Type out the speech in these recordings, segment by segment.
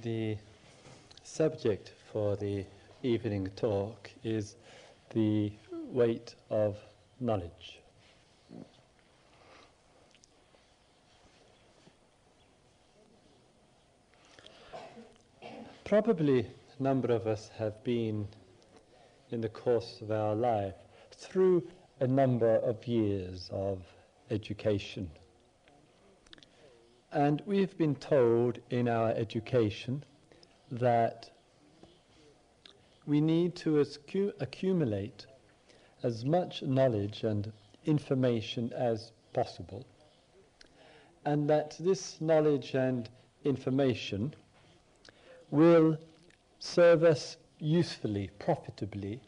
The subject for the evening talk is the weight of knowledge. Probably a number of us have been in the course of our life through a number of years of education and we've been told in our education that we need to accumulate as much knowledge and information as possible, and that this knowledge and information will serve us usefully, profitably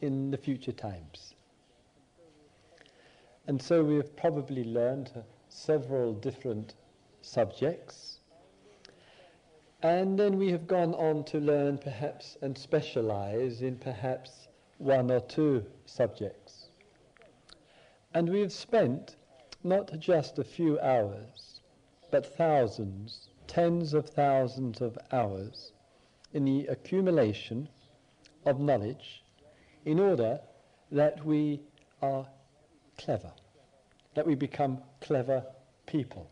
in the future times. And so we have probably learned several different subjects. And then we have gone on to learn perhaps and specialize in perhaps one or two subjects. And we have spent not just a few hours, but thousands, tens of thousands of hours in the accumulation of knowledge in order that we are clever that we become clever people.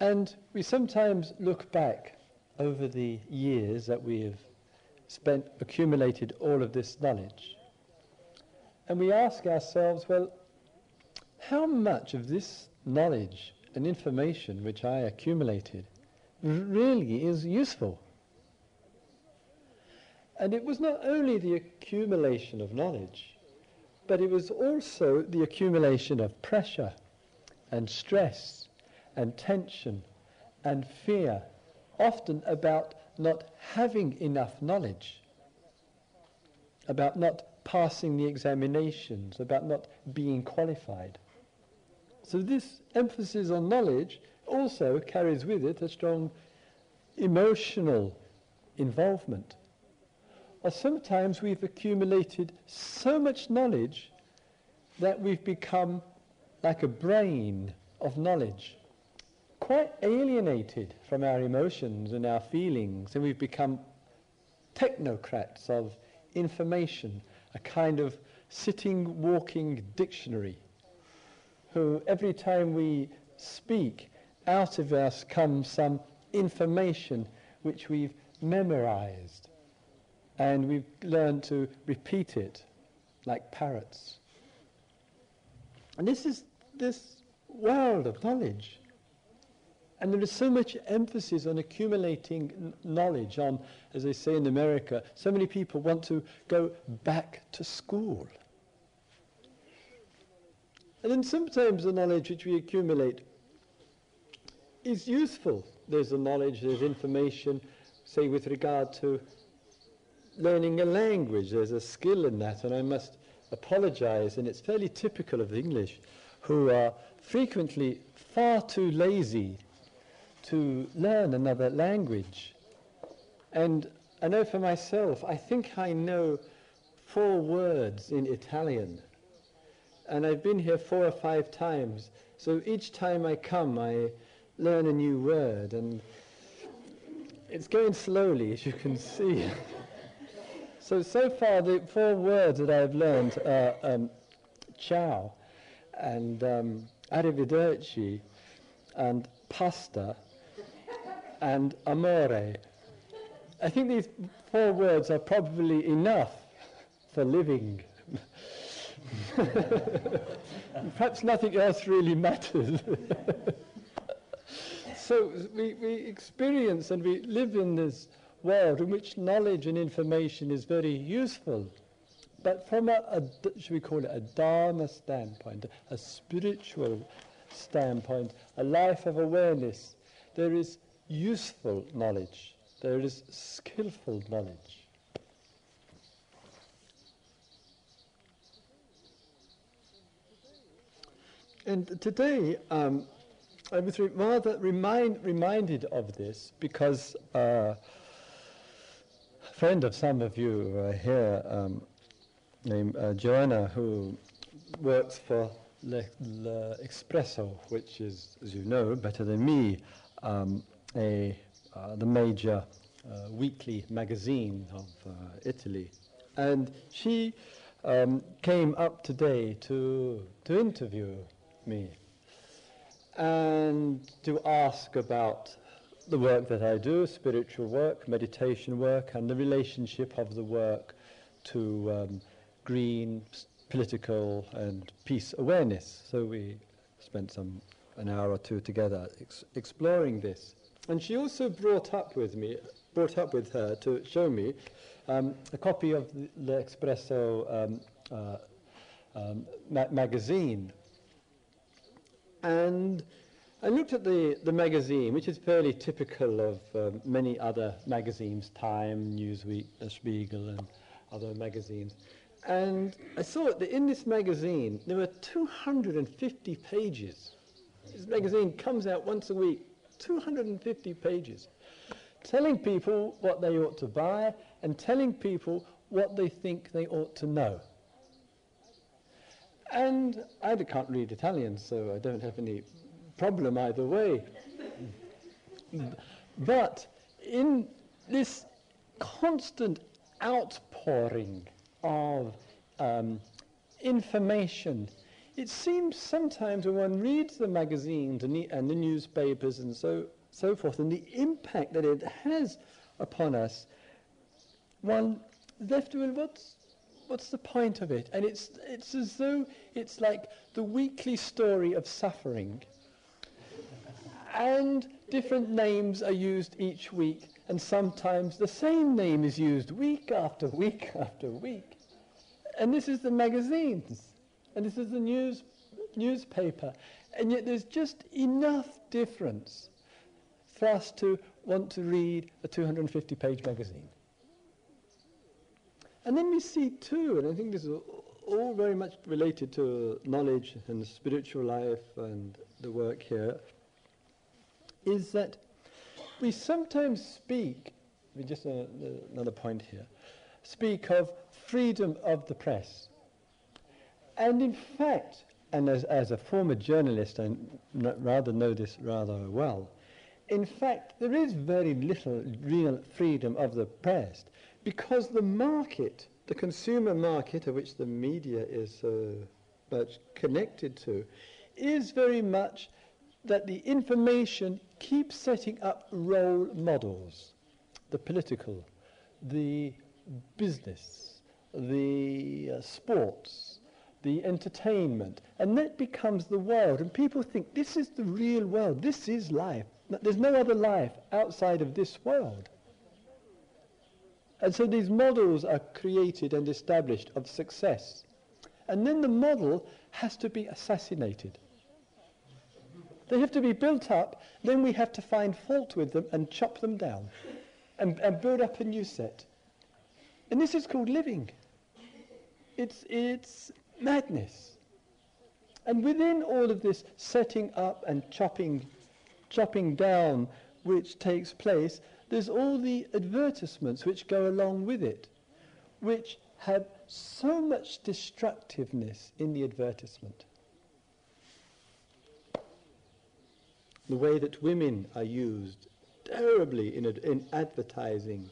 And we sometimes look back over the years that we have spent, accumulated all of this knowledge, and we ask ourselves, well, how much of this knowledge and information which I accumulated really is useful? And it was not only the accumulation of knowledge, but it was also the accumulation of pressure and stress and tension and fear, often about not having enough knowledge, about not passing the examinations, about not being qualified. So this emphasis on knowledge also carries with it a strong emotional involvement or sometimes we've accumulated so much knowledge that we've become like a brain of knowledge, quite alienated from our emotions and our feelings, and we've become technocrats of information, a kind of sitting, walking dictionary, who every time we speak, out of us comes some information which we've memorized and we've learned to repeat it like parrots. And this is this world of knowledge. And there is so much emphasis on accumulating knowledge, on, as they say in America, so many people want to go back to school. And then sometimes the knowledge which we accumulate is useful. There's the knowledge, there's information, say with regard to learning a language. There's a skill in that, and I must apologize, and it's fairly typical of the English, who are frequently far too lazy to learn another language. And I know for myself, I think I know four words in Italian. And I've been here four or five times. So each time I come, I learn a new word. And it's going slowly, as you can see. So, so far, the four words that I've learned are um, ciao and um, arrivederci and pasta and amore. I think these four words are probably enough for living. Perhaps nothing else really matters. so we, we experience and we live in this world in which knowledge and information is very useful. But from a, a should we call it a dharma standpoint, a spiritual standpoint, a life of awareness, there is useful knowledge, there is skillful knowledge. And today, um, I was rather remind, reminded of this because uh, friend of some of you uh, here um, named uh, Joanna, who works for Le, Le Espresso, which is, as you know, better than me, um, a, uh, the major uh, weekly magazine of uh, Italy. And she um, came up today to, to interview me and to ask about the work that I do, spiritual work, meditation work, and the relationship of the work to um, green, political, and peace awareness. So we spent some an hour or two together ex- exploring this. And she also brought up with me, brought up with her to show me um, a copy of the, L'Espresso um, uh, um, ma- magazine. And I looked at the, the magazine, which is fairly typical of um, many other magazines, Time, Newsweek, Spiegel, and other magazines. And I saw that in this magazine there were 250 pages. This magazine comes out once a week, 250 pages, telling people what they ought to buy and telling people what they think they ought to know. And I can't read Italian, so I don't have any problem either way. but in this constant outpouring of um, information, it seems sometimes when one reads the magazines and the, and the newspapers and so, so forth, and the impact that it has upon us, one left with what's, what's the point of it? And it's, it's as though it's like the weekly story of suffering and different names are used each week, and sometimes the same name is used week after week after week. And this is the magazines, and this is the news, newspaper, and yet there's just enough difference for us to want to read a 250 page magazine. And then we see too, and I think this is all very much related to knowledge and the spiritual life and the work here, is that we sometimes speak, just another point here, speak of freedom of the press. And in fact, and as, as a former journalist, I rather know this rather well, in fact, there is very little real freedom of the press because the market, the consumer market of which the media is so much connected to, is very much that the information keeps setting up role models the political, the business, the uh, sports, the entertainment, and that becomes the world. And people think this is the real world, this is life. There's no other life outside of this world. And so these models are created and established of success. And then the model has to be assassinated. They have to be built up, then we have to find fault with them and chop them down and, and build up a new set. And this is called living. It's, it's madness. And within all of this setting up and chopping, chopping down which takes place, there's all the advertisements which go along with it, which have so much destructiveness in the advertisement. the way that women are used terribly in, ad- in advertising,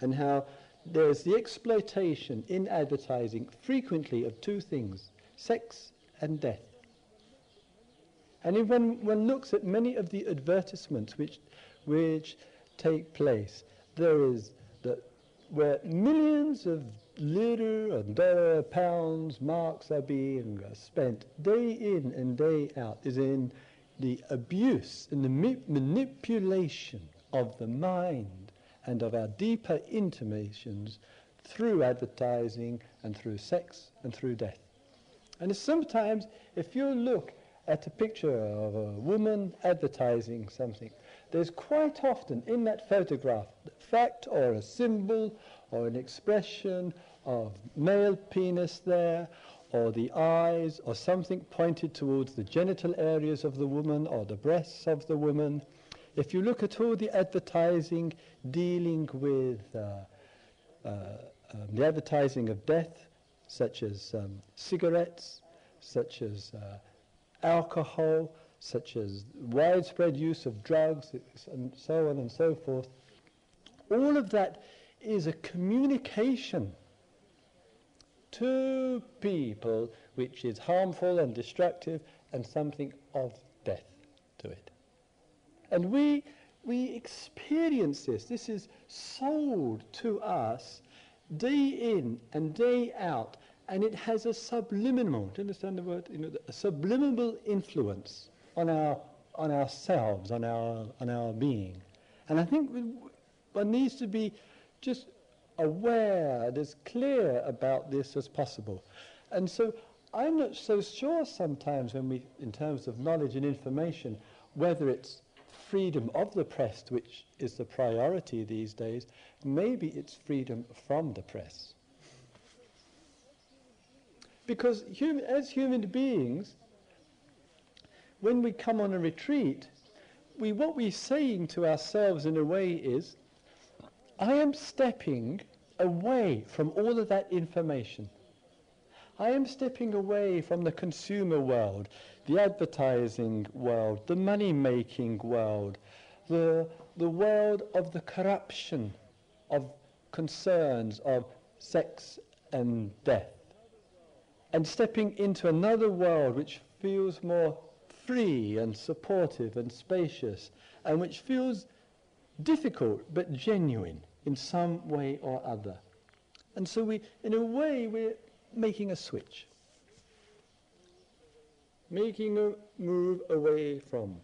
and how there's the exploitation in advertising frequently of two things sex and death. And if one, one looks at many of the advertisements which, which take place, there is that where millions of lira and dollar, pounds, marks are being spent day in and day out is in the abuse and the manipulation of the mind and of our deeper intimations through advertising and through sex and through death. And sometimes, if you look at a picture of a woman advertising something, there's quite often in that photograph a fact or a symbol or an expression of male penis there or the eyes, or something pointed towards the genital areas of the woman or the breasts of the woman. If you look at all the advertising dealing with uh, uh, um, the advertising of death, such as um, cigarettes, such as uh, alcohol, such as widespread use of drugs and so on and so forth, all of that is a communication to people which is harmful and destructive and something of death to it. And we, we experience this. This is sold to us day in and day out, and it has a subliminal, do you understand the word? You know, a subliminal influence on our on ourselves, on our on our being. And I think one needs to be just aware and as clear about this as possible. And so I'm not so sure sometimes when we, in terms of knowledge and information, whether it's freedom of the press, which is the priority these days, maybe it's freedom from the press. Because as human beings, when we come on a retreat, we, what we're saying to ourselves in a way is, I am stepping away from all of that information. I am stepping away from the consumer world, the advertising world, the money making world, the, the world of the corruption of concerns of sex and death, and stepping into another world which feels more free and supportive and spacious, and which feels difficult but genuine in some way or other. And so we, in a way, we're making a switch. Making a move away from.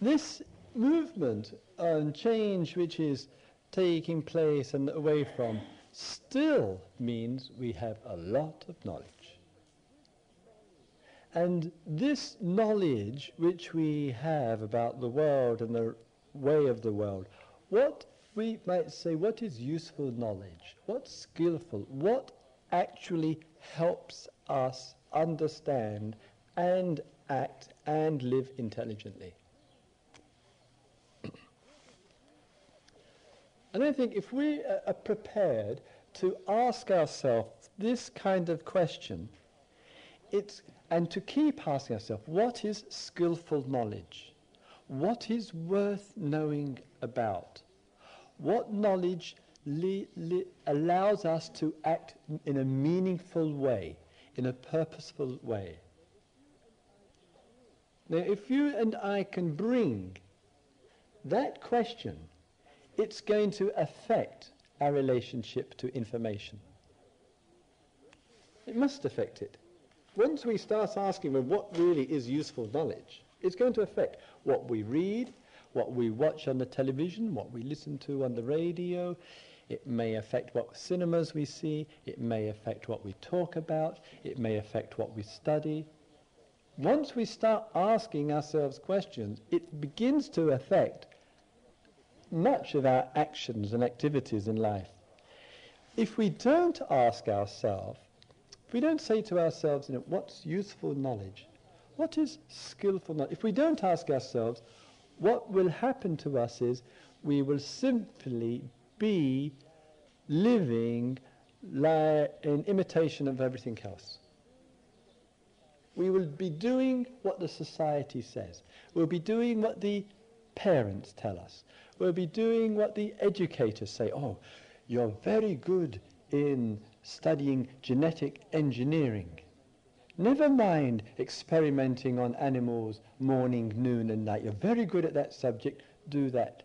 This movement and change which is taking place and away from still means we have a lot of knowledge. And this knowledge which we have about the world and the way of the world, what we might say, what is useful knowledge? What's skillful? What actually helps us understand and act and live intelligently? and I think if we uh, are prepared to ask ourselves this kind of question, it's and to keep asking ourselves, what is skillful knowledge? What is worth knowing about? What knowledge allows us to act in a meaningful way, in a purposeful way? Now, if you and I can bring that question, it's going to affect our relationship to information. It must affect it once we start asking well, what really is useful knowledge, it's going to affect what we read, what we watch on the television, what we listen to on the radio. It may affect what cinemas we see. It may affect what we talk about. It may affect what we study. Once we start asking ourselves questions, it begins to affect much of our actions and activities in life. If we don't ask ourselves, if we don't say to ourselves, you know, what's useful knowledge? What is skillful knowledge? If we don't ask ourselves, what will happen to us is we will simply be living li- in imitation of everything else. We will be doing what the society says. We'll be doing what the parents tell us. We'll be doing what the educators say. Oh, you're very good in studying genetic engineering. Never mind experimenting on animals morning, noon and night. You're very good at that subject. Do that.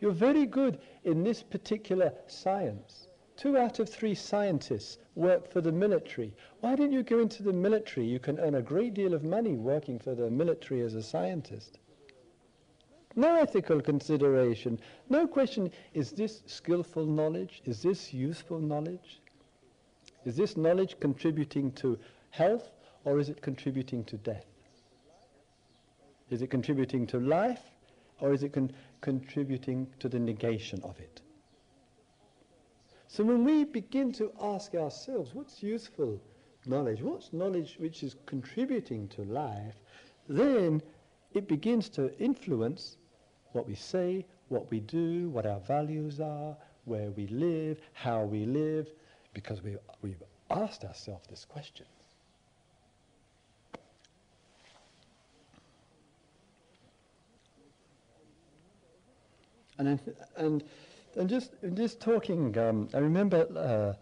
You're very good in this particular science. Two out of three scientists work for the military. Why don't you go into the military? You can earn a great deal of money working for the military as a scientist. No ethical consideration. No question, is this skillful knowledge? Is this useful knowledge? Is this knowledge contributing to health or is it contributing to death? Is it contributing to life or is it con- contributing to the negation of it? So when we begin to ask ourselves, what's useful knowledge? What's knowledge which is contributing to life? Then it begins to influence what we say, what we do, what our values are, where we live, how we live, because we, we've asked ourselves this question. And, and, and just, just talking, um, I remember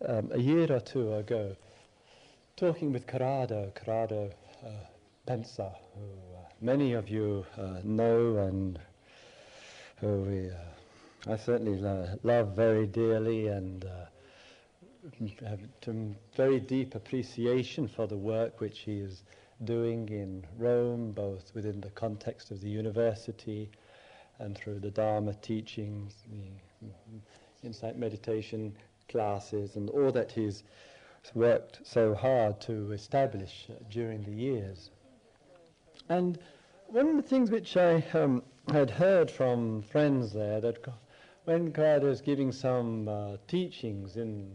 uh, um, a year or two ago, talking with Corrado, Corrado uh, Pensa, who uh, many of you uh, know and who we, uh, I certainly lo- love very dearly and uh, very deep appreciation for the work which he is doing in Rome, both within the context of the university and through the Dharma teachings, the insight meditation classes, and all that he's worked so hard to establish during the years. And one of the things which I um, had heard from friends there that when God was giving some uh, teachings in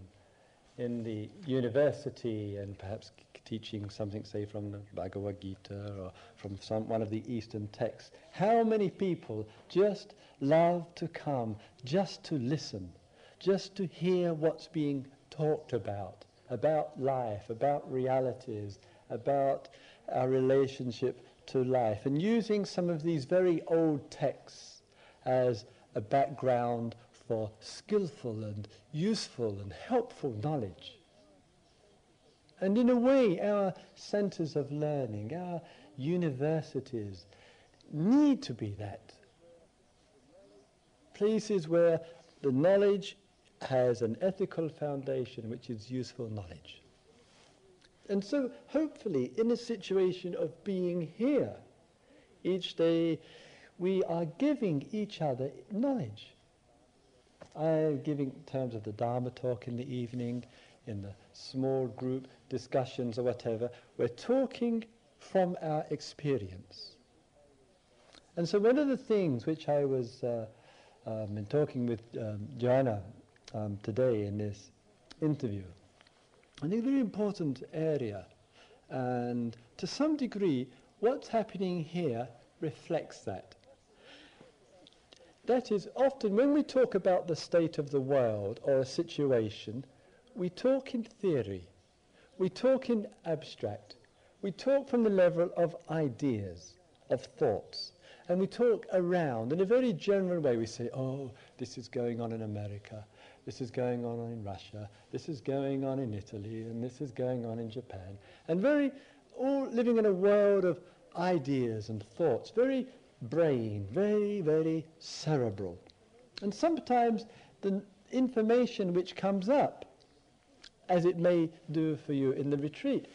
in the university and perhaps teaching something, say, from the Bhagavad Gita or from some, one of the Eastern texts. How many people just love to come just to listen, just to hear what's being talked about, about life, about realities, about our relationship to life, and using some of these very old texts as a background for skillful and useful and helpful knowledge. And in a way, our centers of learning, our universities, need to be that. Places where the knowledge has an ethical foundation which is useful knowledge. And so, hopefully, in a situation of being here, each day we are giving each other knowledge. I'm giving terms of the Dharma talk in the evening, in the small group discussions or whatever. We're talking from our experience. And so one of the things which I was uh, um, talking with um, Joanna um, today in this interview, I think a very important area, and to some degree, what's happening here reflects that. That is, often when we talk about the state of the world or a situation, we talk in theory, we talk in abstract, we talk from the level of ideas, of thoughts, and we talk around in a very general way. We say, oh, this is going on in America, this is going on in Russia, this is going on in Italy, and this is going on in Japan. And very, all living in a world of ideas and thoughts, very brain, very, very cerebral. And sometimes the information which comes up, as it may do for you in the retreat,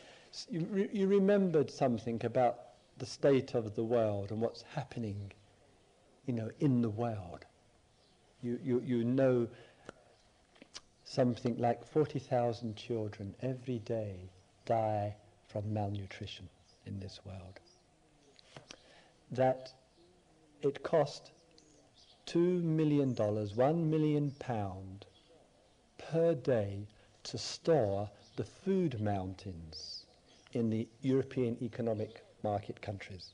you, re- you remembered something about the state of the world and what's happening, you know, in the world. You, you, you know something like 40,000 children every day die from malnutrition in this world. That it cost $2 million, $1 million pound per day to store the food mountains in the European economic market countries.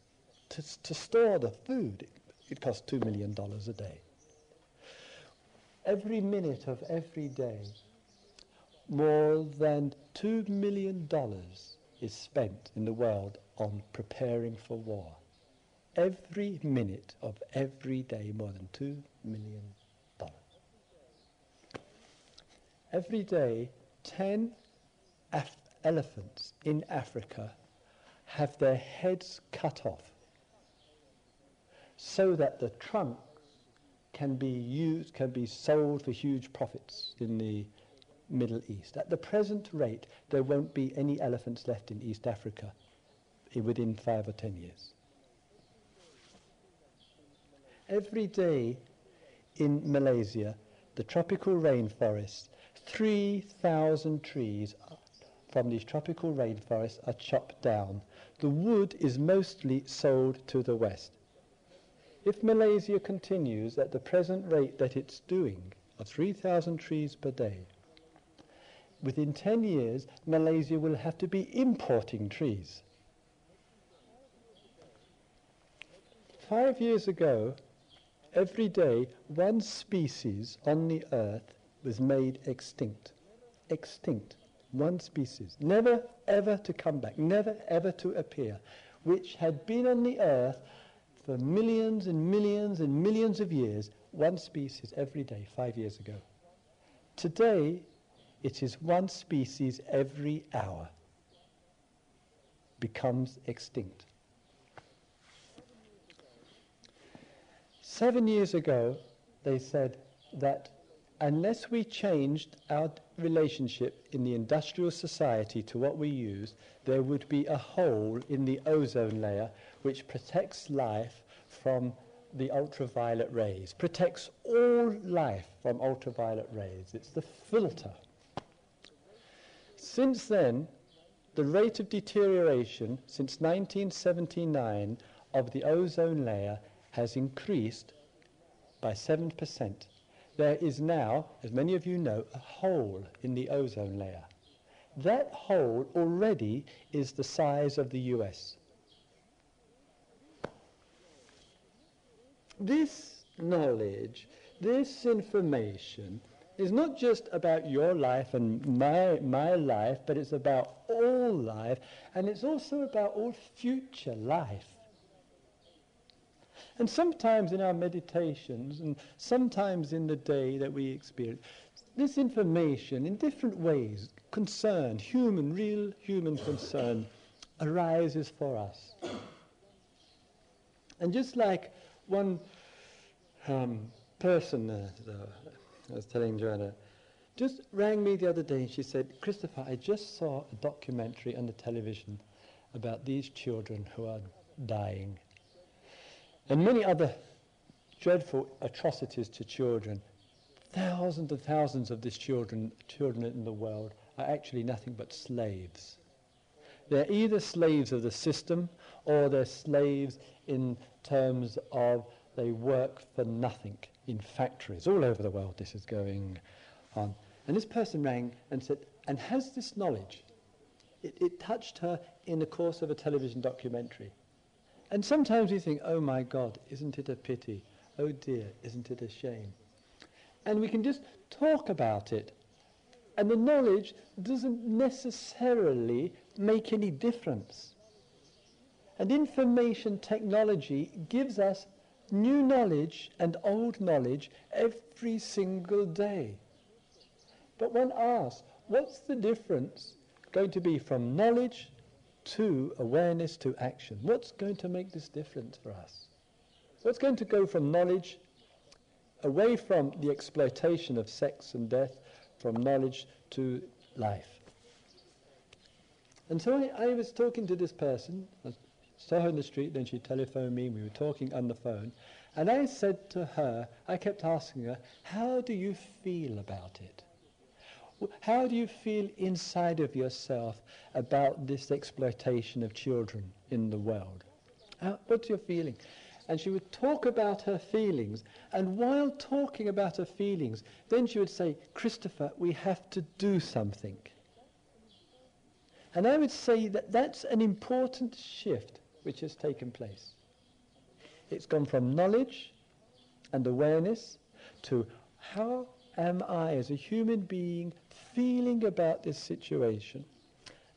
To, to store the food, it costs $2 million a day. Every minute of every day, more than $2 million is spent in the world on preparing for war every minute of every day more than $2 million. Every day, 10 af- elephants in Africa have their heads cut off so that the trunk can be used, can be sold for huge profits in the Middle East. At the present rate, there won't be any elephants left in East Africa within five or ten years. Every day in Malaysia, the tropical rainforest, 3,000 trees from these tropical rainforests are chopped down. The wood is mostly sold to the West. If Malaysia continues at the present rate that it's doing, of 3,000 trees per day, within 10 years, Malaysia will have to be importing trees. Five years ago, every day one species on the earth was made extinct. Extinct. One species. Never ever to come back. Never ever to appear. Which had been on the earth for millions and millions and millions of years. One species every day, five years ago. Today, it is one species every hour becomes extinct. Seven years ago, they said that unless we changed our relationship in the industrial society to what we use, there would be a hole in the ozone layer which protects life from the ultraviolet rays, protects all life from ultraviolet rays. It's the filter. Since then, the rate of deterioration since 1979 of the ozone layer has increased by 7%. There is now, as many of you know, a hole in the ozone layer. That hole already is the size of the US. This knowledge, this information, is not just about your life and my, my life, but it's about all life, and it's also about all future life. And sometimes in our meditations, and sometimes in the day that we experience, this information in different ways, concern, human, real human concern, arises for us. And just like one um, person, uh, I was telling Joanna, just rang me the other day and she said, Christopher, I just saw a documentary on the television about these children who are dying. And many other dreadful atrocities to children. Thousands and thousands of these children, children in the world are actually nothing but slaves. They're either slaves of the system or they're slaves in terms of they work for nothing in factories. All over the world this is going on. And this person rang and said, and has this knowledge? It, it touched her in the course of a television documentary. And sometimes we think, oh my God, isn't it a pity? Oh dear, isn't it a shame? And we can just talk about it. And the knowledge doesn't necessarily make any difference. And information technology gives us new knowledge and old knowledge every single day. But one asks, what's the difference going to be from knowledge to awareness to action? What's going to make this difference for us? What's going to go from knowledge away from the exploitation of sex and death, from knowledge to life? And so I, I was talking to this person, I saw her in the street, then she telephoned me, and we were talking on the phone, and I said to her, I kept asking her, how do you feel about it? How do you feel inside of yourself about this exploitation of children in the world? How, what's your feeling? And she would talk about her feelings, and while talking about her feelings, then she would say, Christopher, we have to do something. And I would say that that's an important shift which has taken place. It's gone from knowledge and awareness to how am I as a human being feeling about this situation?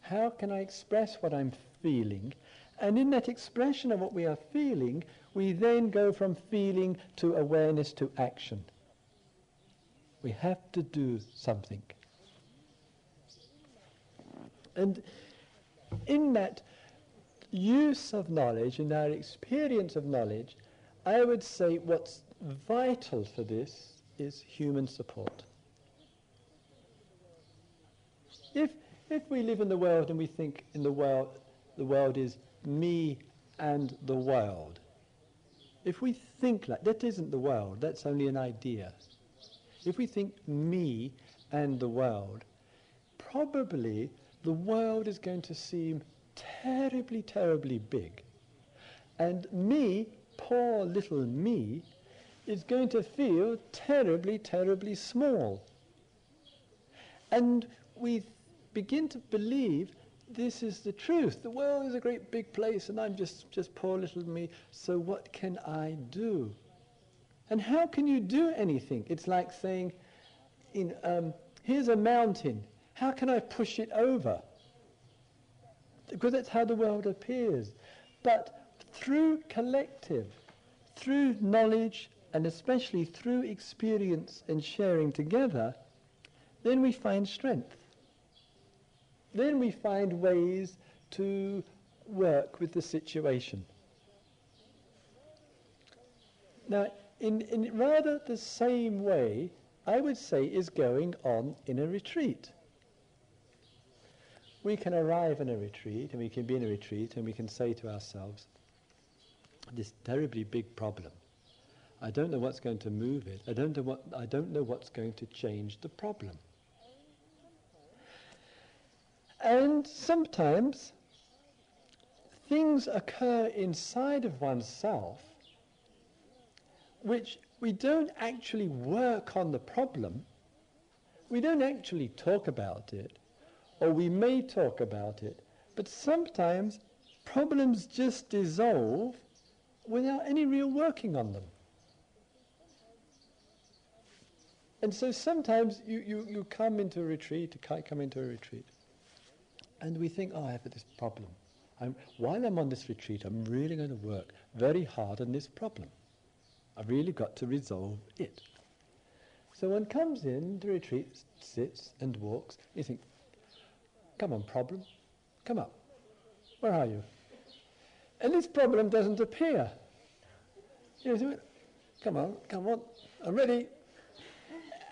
How can I express what I'm feeling? And in that expression of what we are feeling, we then go from feeling to awareness to action. We have to do something. And in that use of knowledge in our experience of knowledge, I would say what's vital for this is human support. If, if we live in the world and we think in the world, the world is me and the world, if we think like that isn't the world, that's only an idea. If we think me and the world, probably the world is going to seem terribly, terribly big. And me, poor little me, is going to feel terribly, terribly small. And we begin to believe this is the truth. The world is a great big place and I'm just, just poor little me, so what can I do? And how can you do anything? It's like saying, in, um, here's a mountain. How can I push it over? Because that's how the world appears. But through collective, through knowledge, and especially through experience and sharing together, then we find strength. Then we find ways to work with the situation. Now, in, in rather the same way, I would say is going on in a retreat. We can arrive in a retreat and we can be in a retreat and we can say to ourselves, this terribly big problem. I don't know what's going to move it. I don't know what I don't know what's going to change the problem. And sometimes things occur inside of oneself which we don't actually work on the problem, we don't actually talk about it, or we may talk about it, but sometimes problems just dissolve without any real working on them. And so sometimes you, you, you come into a retreat, you come into a retreat, and we think, oh, I have this problem. I'm, while I'm on this retreat, I'm really going to work very hard on this problem. I've really got to resolve it. So one comes in to retreat, sits and walks, you think, come on, problem, come up. Where are you? And this problem doesn't appear. You think, come on, come on, I'm ready.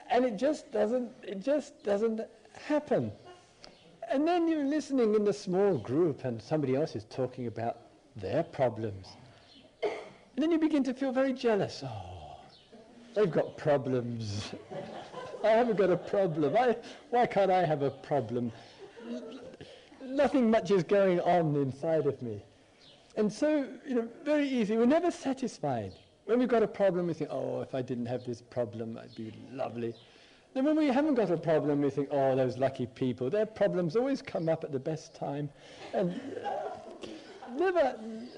And it just doesn't, it just doesn't happen. And then you're listening in the small group and somebody else is talking about their problems. And then you begin to feel very jealous. Oh, they've got problems. I haven't got a problem. I, why can't I have a problem? Nothing much is going on inside of me. And so, you know, very easy. We're never satisfied. When we've got a problem, we think, oh, if I didn't have this problem, I'd be lovely. Then when we haven't got a problem, we think, oh, those lucky people. Their problems always come up at the best time. And never,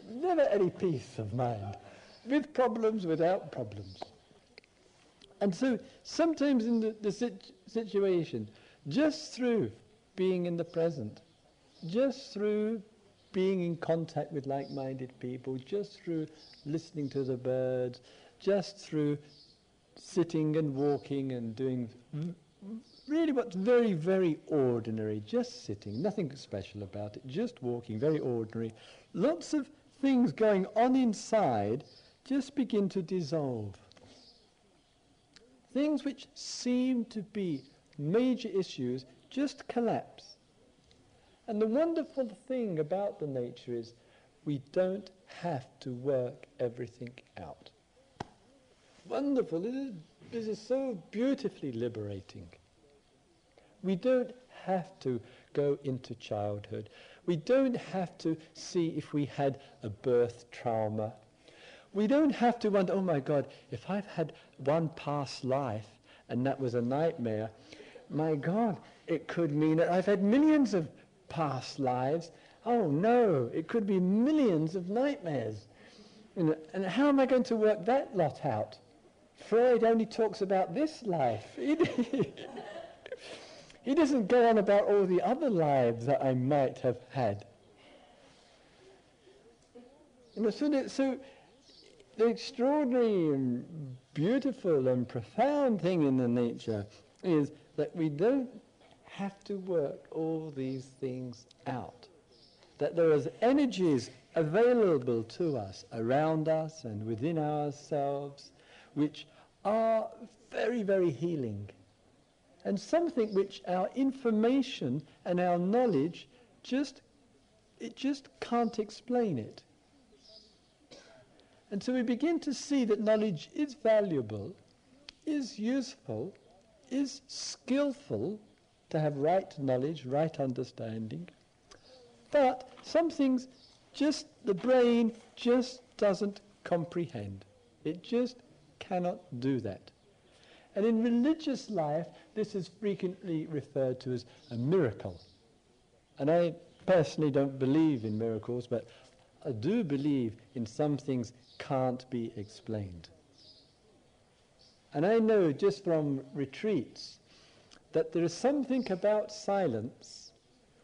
never any peace of mind. With problems, without problems. And so sometimes in the, the sit- situation, just through being in the present, just through being in contact with like-minded people, just through listening to the birds, just through sitting and walking and doing really what's very, very ordinary, just sitting, nothing special about it, just walking, very ordinary. Lots of things going on inside just begin to dissolve. Things which seem to be major issues just collapse. And the wonderful thing about the nature is we don't have to work everything out wonderful. This is, so beautifully liberating. We don't have to go into childhood. We don't have to see if we had a birth trauma. We don't have to wonder, oh my God, if I've had one past life and that was a nightmare, my God, it could mean that I've had millions of past lives. Oh no, it could be millions of nightmares. and how am I going to work that lot out? Freud only talks about this life. He, doesn't go on about all the other lives that I might have had. You know, so, the, so the extraordinary and beautiful and profound thing in the nature is that we don't have to work all these things out. That there is energies available to us, around us and within ourselves, which are very, very healing. And something which our information and our knowledge just, it just can't explain it. And so we begin to see that knowledge is valuable, is useful, is skillful to have right knowledge, right understanding. But some things just, the brain just doesn't comprehend. It just cannot do that. And in religious life, this is frequently referred to as a miracle. And I personally don't believe in miracles, but I do believe in some things can't be explained. And I know just from retreats that there is something about silence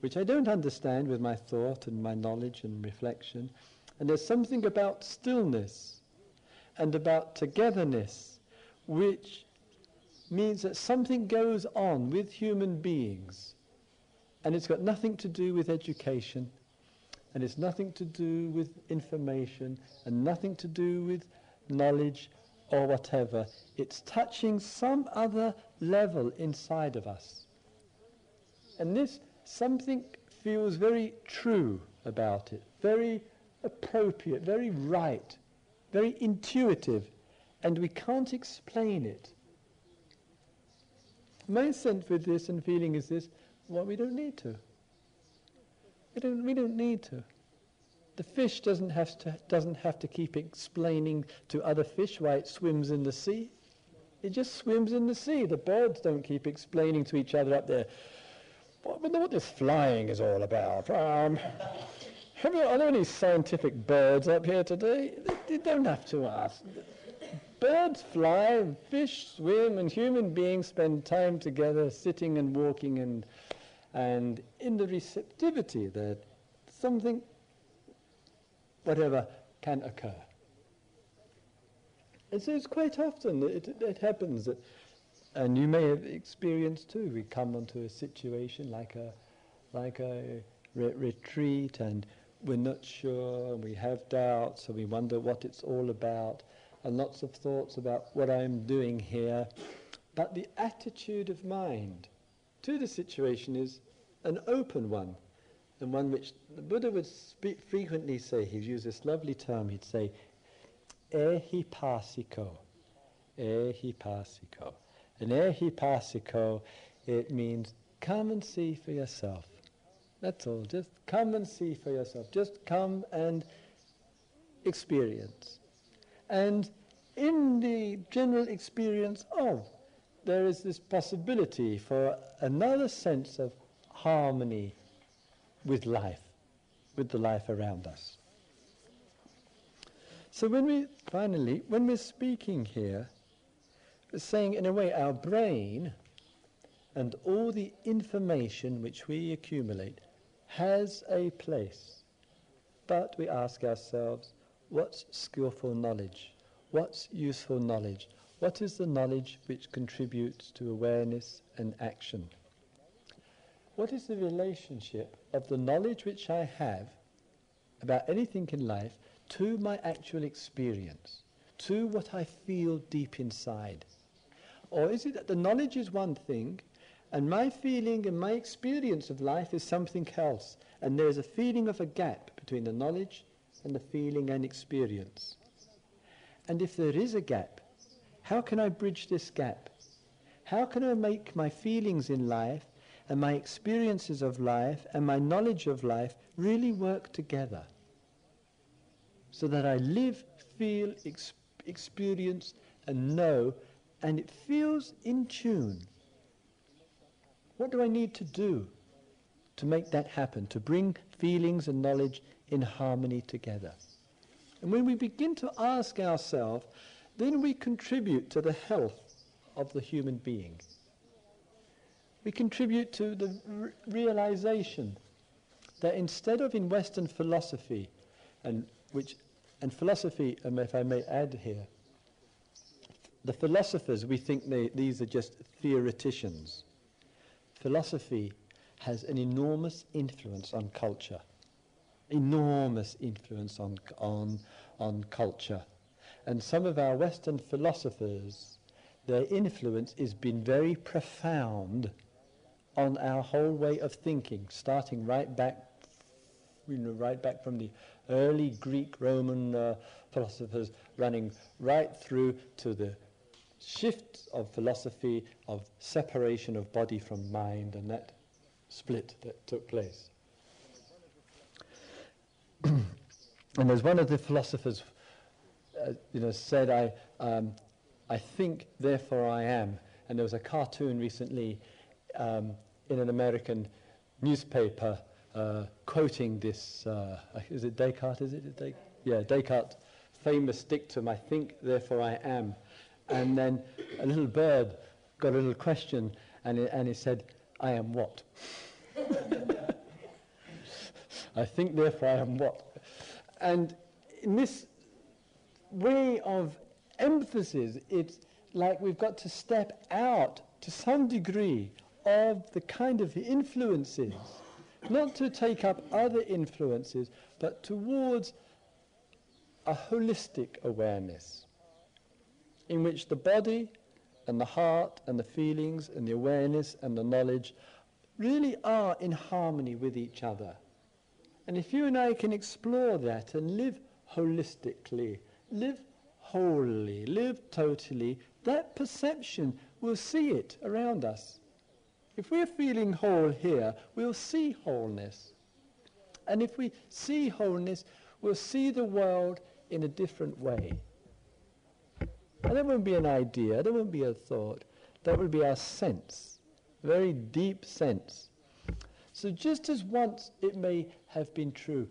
which I don't understand with my thought and my knowledge and reflection. And there's something about stillness and about togetherness which means that something goes on with human beings. And it's got nothing to do with education, and it's nothing to do with information, and nothing to do with knowledge or whatever. It's touching some other level inside of us. And this something feels very true about it, very appropriate, very right, very intuitive, and we can't explain it. My sense with this and feeling is this, well, we don't need to. We don't, we don't need to. The fish doesn't have to, doesn't have to keep explaining to other fish why it swims in the sea. It just swims in the sea. The birds don't keep explaining to each other up there, what, what this flying is all about. Um, have you, are there any scientific birds up here today? They don't have to ask. Birds fly, fish swim, and human beings spend time together sitting and walking and, and in the receptivity that something whatever can occur. And so it's quite often that it, it happens that, and you may have experienced too, we come onto a situation like a, like a re- retreat and we're not sure and we have doubts and we wonder what it's all about and lots of thoughts about what I'm doing here. But the attitude of mind to the situation is an open one and one which the Buddha would frequently say, he'd use this lovely term, he'd say, ehipassiko, ehipassiko. And ehipassiko, it means come and see for yourself. That's all, just come and see for yourself. Just come and experience. And in the general experience of, there is this possibility for another sense of harmony with life, with the life around us. So when we, finally, when we're speaking here, we're saying in a way our brain and all the information which we accumulate has a place. But we ask ourselves, what's skillful knowledge? What's useful knowledge? What is the knowledge which contributes to awareness and action? What is the relationship of the knowledge which I have about anything in life to my actual experience, to what I feel deep inside? Or is it that the knowledge is one thing and my feeling and my experience of life is something else and there is a feeling of a gap between the knowledge and the feeling and experience? And if there is a gap, how can I bridge this gap? How can I make my feelings in life and my experiences of life and my knowledge of life really work together so that I live, feel, ex- experience, and know, and it feels in tune. What do I need to do to make that happen, to bring feelings and knowledge in harmony together? And when we begin to ask ourselves, then we contribute to the health of the human being we contribute to the r- realization that instead of in Western philosophy, and which and philosophy, um, if I may add here, the philosophers we think they, these are just theoreticians. Philosophy has an enormous influence on culture, enormous influence on on on culture, and some of our Western philosophers, their influence has been very profound on our whole way of thinking, starting right back, you know, right back from the early Greek Roman uh, philosophers, running right through to the shift of philosophy of separation of body from mind and that split that took place. and as one of the philosophers, uh, you know, said, I, um, I think, therefore I am. And there was a cartoon recently um, in an American newspaper uh, quoting this, uh, is it Descartes, is it? Des- yeah, Descartes' famous dictum, I think, therefore I am. And then a little bird got a little question and it, and it said, I am what? I think, therefore, I am what? And in this way of emphasis, it's like we've got to step out to some degree of the kind of influences, not to take up other influences, but towards a holistic awareness in which the body and the heart and the feelings and the awareness and the knowledge really are in harmony with each other. And if you and I can explore that and live holistically, live wholly, live totally, that perception will see it around us. If we're feeling whole here, we'll see wholeness. And if we see wholeness, we'll see the world in a different way. And that won't be an idea, that won't be a thought, that will be our sense, very deep sense. So just as once it may have been true,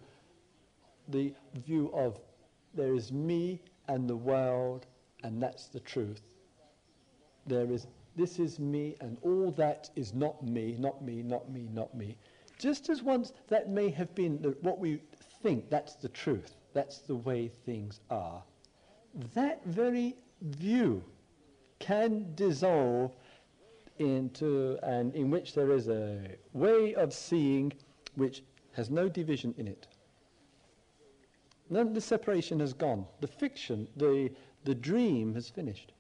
the view of there is me and the world, and that's the truth. There is, this is me, and all that is not me, not me, not me, not me. Just as once that may have been the, what we think that's the truth, that's the way things are, that very view can dissolve into and in which there is a way of seeing which has no division in it. Then the separation has gone. The fiction, the, the dream has finished.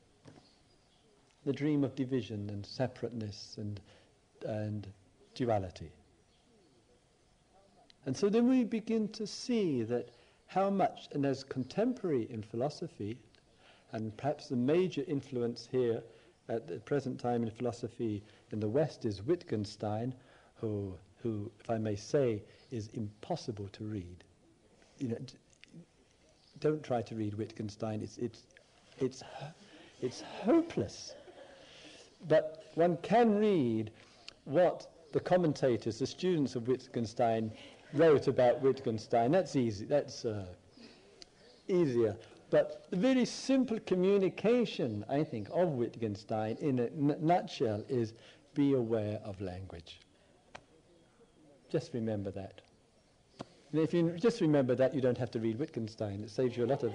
The dream of division and separateness and, and duality. And so then we begin to see that how much, and as contemporary in philosophy, and perhaps the major influence here at the present time in philosophy in the West is Wittgenstein, who, who if I may say, is impossible to read. You know, don't try to read Wittgenstein. It's, it's, it's, it's hopeless. But one can read what the commentators, the students of Wittgenstein, wrote about Wittgenstein. That's easy. That's uh, easier. But the very simple communication, I think, of Wittgenstein in a nutshell is be aware of language. Just remember that. And if you just remember that, you don't have to read Wittgenstein. It saves you a lot of,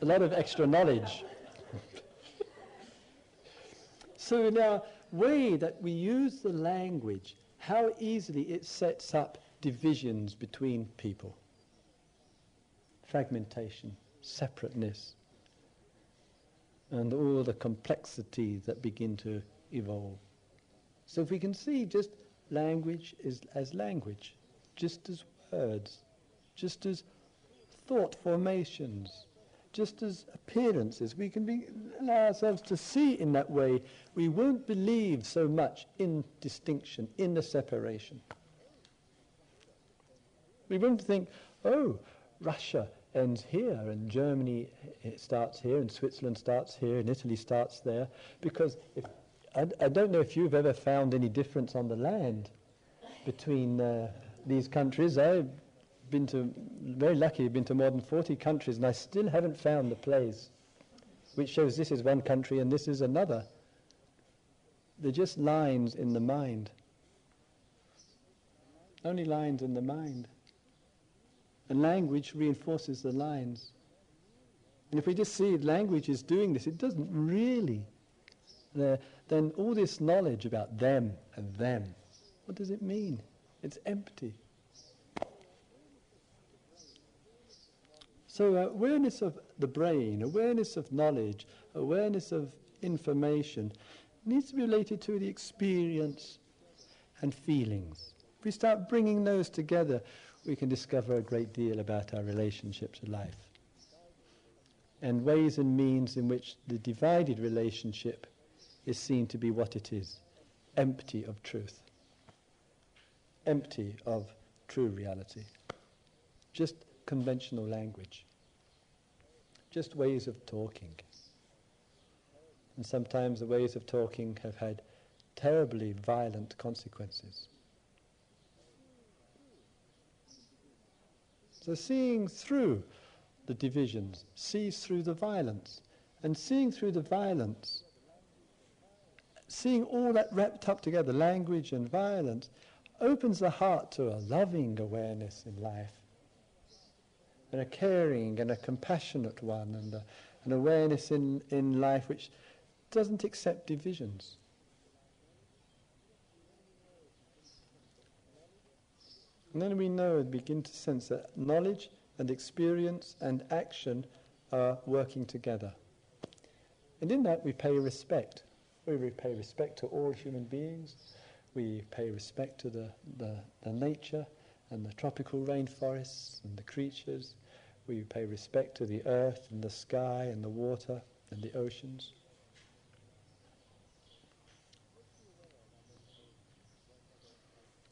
a lot of extra knowledge. so in way that we use the language, how easily it sets up divisions between people. Fragmentation separateness, and all the complexities that begin to evolve. So if we can see just language is as language, just as words, just as thought formations, just as appearances, we can be, allow ourselves to see in that way, we won't believe so much in distinction, in the separation. We won't think, oh, Russia ends here, and Germany it starts here, and Switzerland starts here, and Italy starts there. Because if, I, I don't know if you've ever found any difference on the land between uh, these countries. I've been to, very lucky, I've been to more than 40 countries, and I still haven't found the place which shows this is one country and this is another. They're just lines in the mind. Only lines in the mind. And language reinforces the lines. And if we just see language is doing this, it doesn't really. Uh, then all this knowledge about them and them, what does it mean? It's empty. So uh, awareness of the brain, awareness of knowledge, awareness of information needs to be related to the experience and feelings. If we start bringing those together, we can discover a great deal about our relationship to life and ways and means in which the divided relationship is seen to be what it is empty of truth, empty of true reality, just conventional language, just ways of talking. And sometimes the ways of talking have had terribly violent consequences. So seeing through the divisions, sees through the violence, and seeing through the violence, seeing all that wrapped up together, language and violence, opens the heart to a loving awareness in life, and a caring and a compassionate one, and a, an awareness in, in life which doesn't accept divisions. And then we know and begin to sense that knowledge and experience and action are working together. And in that we pay respect. We pay respect to all human beings. We pay respect to the, the, the nature and the tropical rainforests and the creatures. We pay respect to the earth and the sky and the water and the oceans.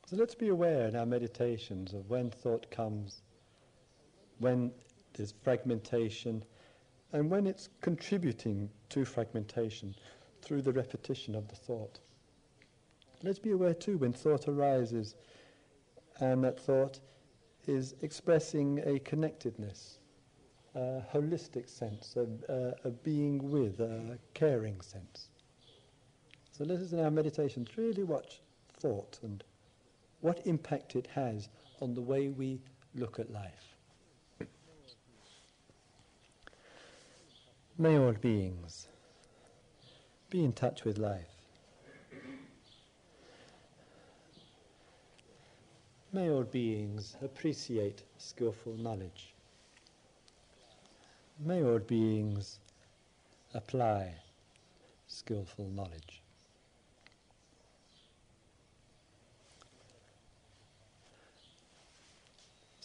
So let's be aware in our meditations of when thought comes, when there's fragmentation, and when it's contributing to fragmentation through the repetition of the thought. Let's be aware too when thought arises and that thought is expressing a connectedness, a holistic sense, a, a, a being with, a caring sense. So let us in our meditations really watch thought and what impact it has on the way we look at life. May all beings be in touch with life. May all beings appreciate skillful knowledge. May all beings apply skillful knowledge.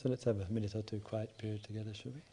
So let's have a minute or two quiet period together, shall we?